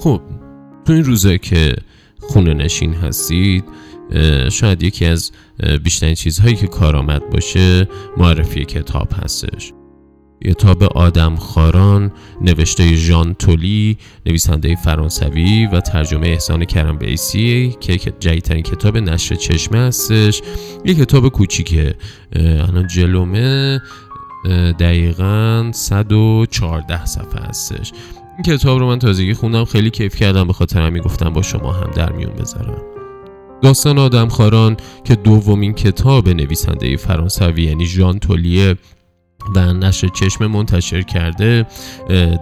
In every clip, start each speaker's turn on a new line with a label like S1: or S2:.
S1: خب تو این روزه که خونه نشین هستید شاید یکی از بیشترین چیزهایی که کارآمد باشه معرفی کتاب هستش. کتاب آدم خاران نوشته ژان تولی نویسنده فرانسوی و ترجمه احسان کرم بیسی که جدیدترین کتاب نشر چشمه هستش. یه کتاب کوچیکه. الان جلومه دقیقا 114 صفحه هستش. این کتاب رو من تازگی خوندم خیلی کیف کردم به خاطر همین گفتم با شما هم در میون بذارم. داستان آدم خاران که دومین کتاب نویسنده فرانسوی یعنی ژان تولیه و نشر چشم منتشر کرده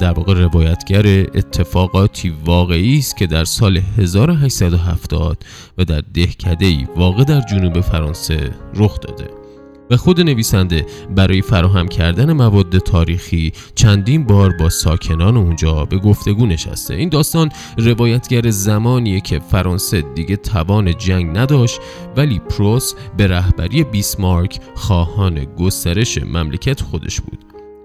S1: در واقع روایتگر اتفاقاتی واقعی است که در سال 1870 و در دهکده ای واقع در جنوب فرانسه رخ داده. و خود نویسنده برای فراهم کردن مواد تاریخی چندین بار با ساکنان اونجا به گفتگو نشسته. این داستان روایتگر زمانیه که فرانسه دیگه توان جنگ نداشت ولی پروس به رهبری بیسمارک خواهان گسترش مملکت خودش بود.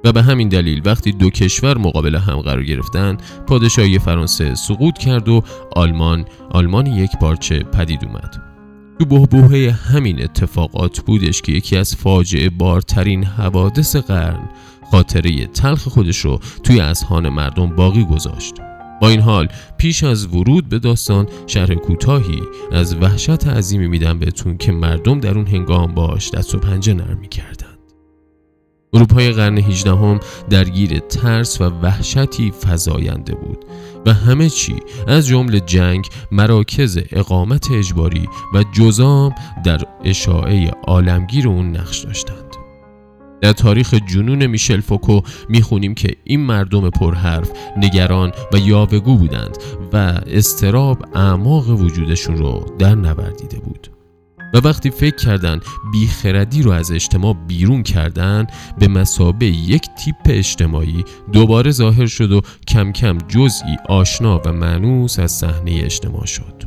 S1: و به همین دلیل وقتی دو کشور مقابل هم قرار گرفتن پادشاهی فرانسه سقوط کرد و آلمان آلمان یک پارچه پدید اومد. تو بهبوهه همین اتفاقات بودش که یکی از فاجعه بارترین حوادث قرن خاطره تلخ خودش رو توی اذهان مردم باقی گذاشت. با این حال پیش از ورود به داستان شرح کوتاهی از وحشت عظیمی میدم بهتون که مردم در اون هنگام باش دست و پنجه نرم می‌کردن اروپای قرن 18 هم درگیر ترس و وحشتی فزاینده بود. و همه چی از جمله جنگ مراکز اقامت اجباری و جزام در اشاعه عالمگیر اون نقش داشتند. در تاریخ جنون میشل فوکو می‌خونیم که این مردم پرحرف نگران و یاوهگو بودند و استراب اعماق وجودشون رو در نوردیده بود. و وقتی فکر کردن بیخردی رو از اجتماع بیرون کردن به مسابه یک تیپ اجتماعی دوباره ظاهر شد و کم کم جزئی آشنا و معنوس از صحنه اجتماع شد.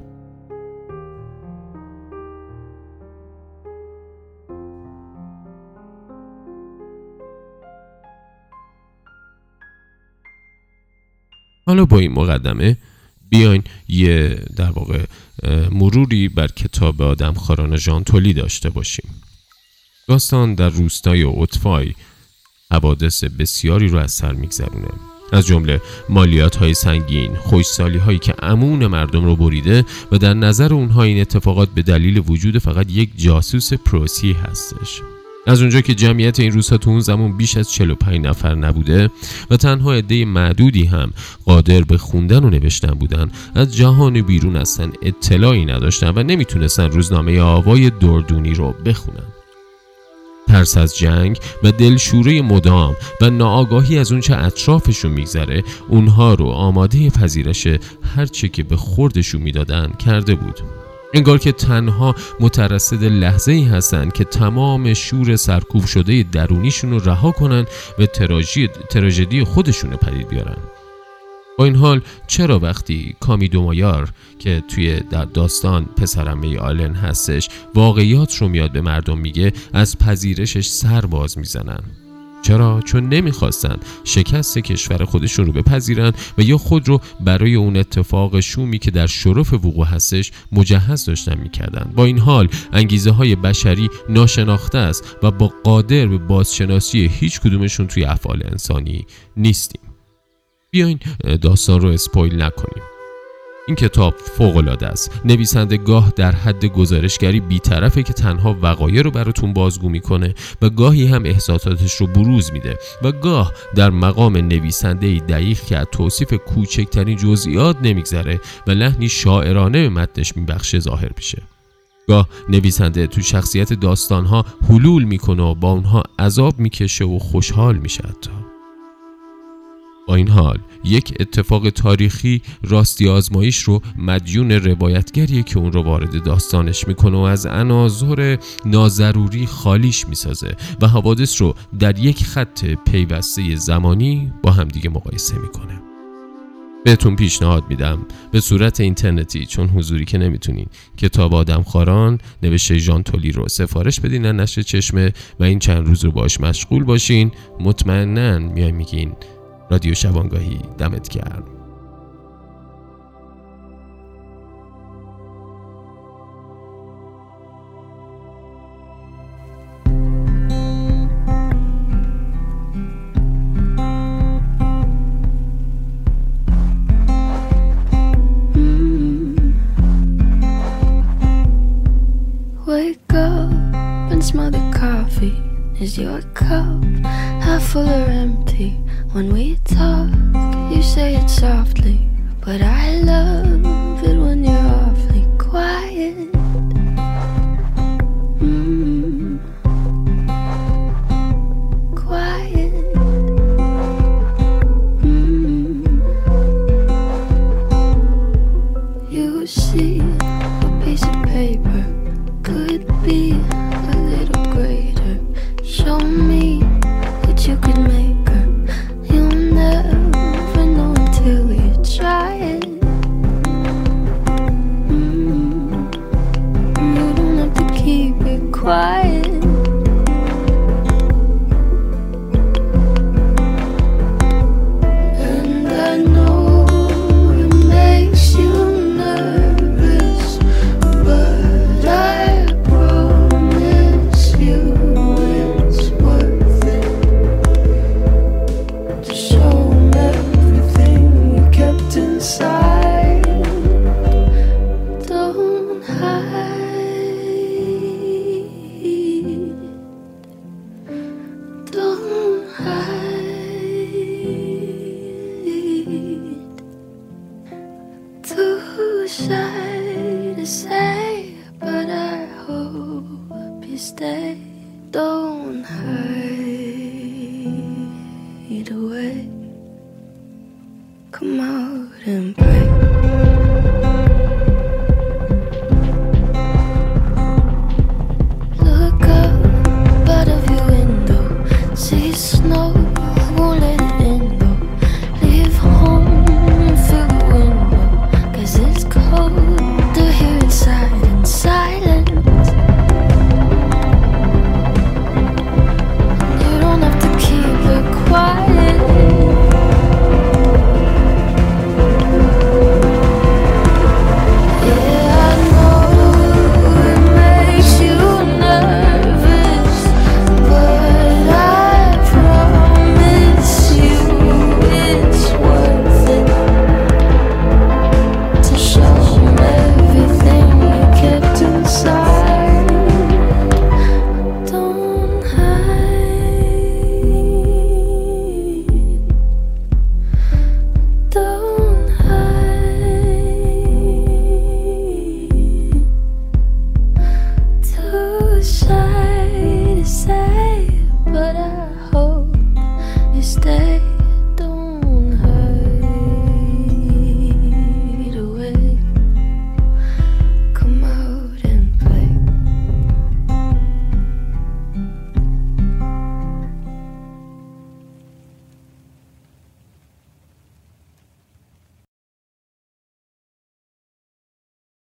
S1: حالا با این مقدمه بیاین یه در واقع مروری بر کتاب آدم خاران ژانتولی داشته باشیم. داستان در روستای اوتفای حوادث بسیاری رو از سر میگذرونه. از جمله مالیات های سنگین خوشسالی هایی که امون مردم رو بریده و در نظر اونها این اتفاقات به دلیل وجود فقط یک جاسوس پروسی هستش. از اونجا که جمعیت این روزها تو اون زمان بیش از 45 نفر نبوده و تنها عده معدودی هم قادر به خوندن و نوشتن بودن. از جهان بیرون هستن اطلاعی نداشتن و نمی‌تونستن روزنامه آوای دردونی رو بخونن. ترس از جنگ و دلشوره مدام و ناآگاهی از اونچه اطرافشون میگذره اونها رو آماده پذیرش هرچه که به خوردشون می‌دادن کرده بود. انگار که تنها مترصد لحظه ای هستند که تمام شور سرکوب شده درونیشون رو رها کنن و تراژدی خودشون رو پدید بیارن. با این حال چرا وقتی کامی دومایار که توی در داستان پسرمه آلن هستش واقعیات رو میاد به مردم میگه از پذیرشش سر باز می‌زنن. چرا؟ چون نمی‌خواستند شکست کشور خودشون رو بپذیرن و یا خود رو برای اون اتفاق شومی که در شرف وقوع هستش مجهز داشتن می‌کردن. با این حال انگیزه های بشری ناشناخته است و با قادر به بازشناسی هیچ کدومشون توی افعال انسانی نیستیم. بیاین داستان رو اسپویل نکنیم. این کتاب العاده است. نویسنده گاه در حد گزارشگری بیطرفه که تنها وقایع رو براتون بازگو می‌کنه و گاهی هم احساساتش رو بروز میده و گاه در مقام نویسنده دقیق که از توصیف کوچکترین جزئیات نمیگذره و لحنی شاعرانه به متنش میبخشه ظاهر میشه. گاه نویسنده تو شخصیت داستانها حلول می‌کنه و با اونها عذاب می‌کشه و خوشحال میشه حتی. با این حال یک اتفاق تاریخی راستی آزمایش رو مدیون روایتگریه که اون رو وارد داستانش می‌کنه و از عناظر ناضروری خالیش می‌سازه و حوادث رو در یک خط پیوسته زمانی با همدیگه مقایسه می‌کنه. بهتون پیشنهاد میدم به صورت اینترنتی چون حضوری که نمی‌تونین. کتاب آدم خاران نوشته ژان تولی رو سفارش بدین نشر چشمه و این چند روز رو باش مشغول باشین. مطمئنا میای میگین رادیو شبانگاهی دمت کرد smell the
S2: coffee. Is your cup half full or empty? When we talk, you say it softly, but I love it when you're. come out and play.